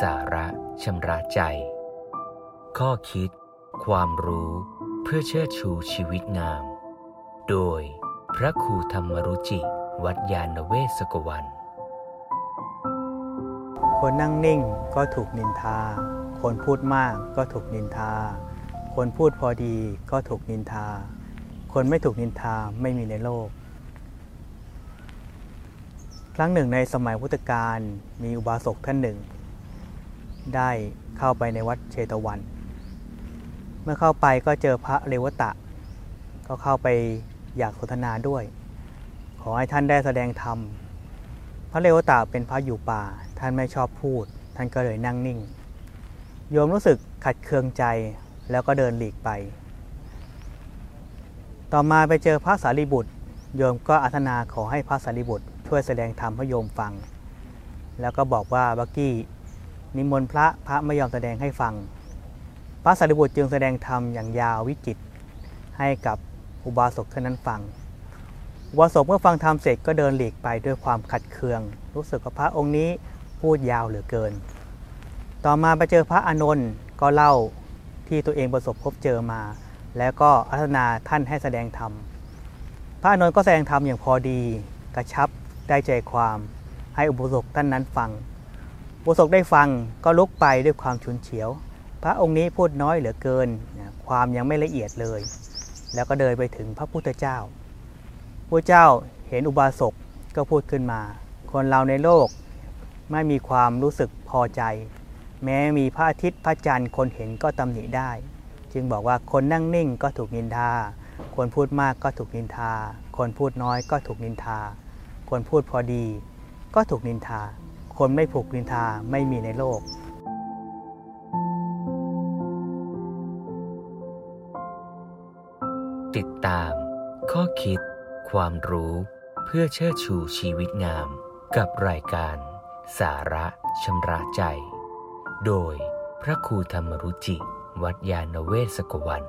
สาระชำระใจ ข้อคิด ความรู้เพื่อเชิดชูชีวิตงาม โดยพระครูธรรมรุจิ วัดยาณเวศกวันคนนั่งนิ่งก็ถูกนินทา คนพูดมากก็ถูกนินทา คนพูดพอดีก็ถูกนินทา คนไม่ถูกนินทาไม่มีในโลก ครั้งหนึ่งในสมัยพุทธกาลมีอุบาสกท่านหนึ่ง ได้เข้าไปในวัดเชตวัน เมื่อเข้าไปก็เจอพระเรวตะ ก็เข้าไปอยากสนทนาด้วย ขอให้ท่านได้แสดงธรรม พระเรวตะเป็นพระอยู่ป่า ท่านไม่ชอบพูด ท่านก็เลยนั่งนิ่ง โยมรู้สึกขัดเคืองใจแล้วก็เดินหลีกไป ต่อมาไปเจอพระสารีบุตร โยมก็อาธนาขอให้พระสารีบุตร ช่วยแสดงธรรมให้โยมฟัง แล้วก็บอกว่าบักกี้ นิมนต์พระพระไม่ยอมแสดงให้ฟัง พระสารีบุตรจึงแสดงธรรมอย่างยาววิจิตรให้กับอุบาสกท่านนั้นฟัง อุบาสกเมื่อฟังธรรมเสร็จก็เดินหลีกไปด้วยความขัดเคือง รู้สึกว่าพระองค์นี้พูดยาวเหลือเกิน ต่อมาไปเจอพระอานนท์ก็เล่าที่ตัวเองประสบพบเจอมา แล้วก็อาธนาท่านให้แสดงธรรม พระอานนท์ก็แสดงธรรมอย่างพอดี กระชับได้ใจความให้อุบาสกท่านนั้นฟัง บาสกได้ฟังก็ลุกไปด้วยความฉุนเฉียว พระองค์นี้พูดน้อยเหลือเกิน ความยังไม่ละเอียดเลย แล้วก็เดินไปถึงพระพุทธเจ้าพระเจ้าเห็นอุบาสกก็พูดขึ้นมา คนเราในโลกไม่มีความรู้สึกพอใจ แม้มีพระอาทิตย์พระจันทร์คนเห็นก็ตำหนิได้ จึงบอกว่าคนนั่งนิ่งก็ถูกนินทา คนพูดมากก็ถูกนินทา คนพูดน้อยก็ถูกนินทา คนพูดพอดีก็ถูกนินทา คนไม่ผูกนินทาไม่มีในโลกติดตาม ข้อคิด ความรู้เพื่อเชิดชูชีวิตงาม กับรายการ สาระชำระใจ โดยพระครูธรรมรุจิ วัดยาณเวศกวัน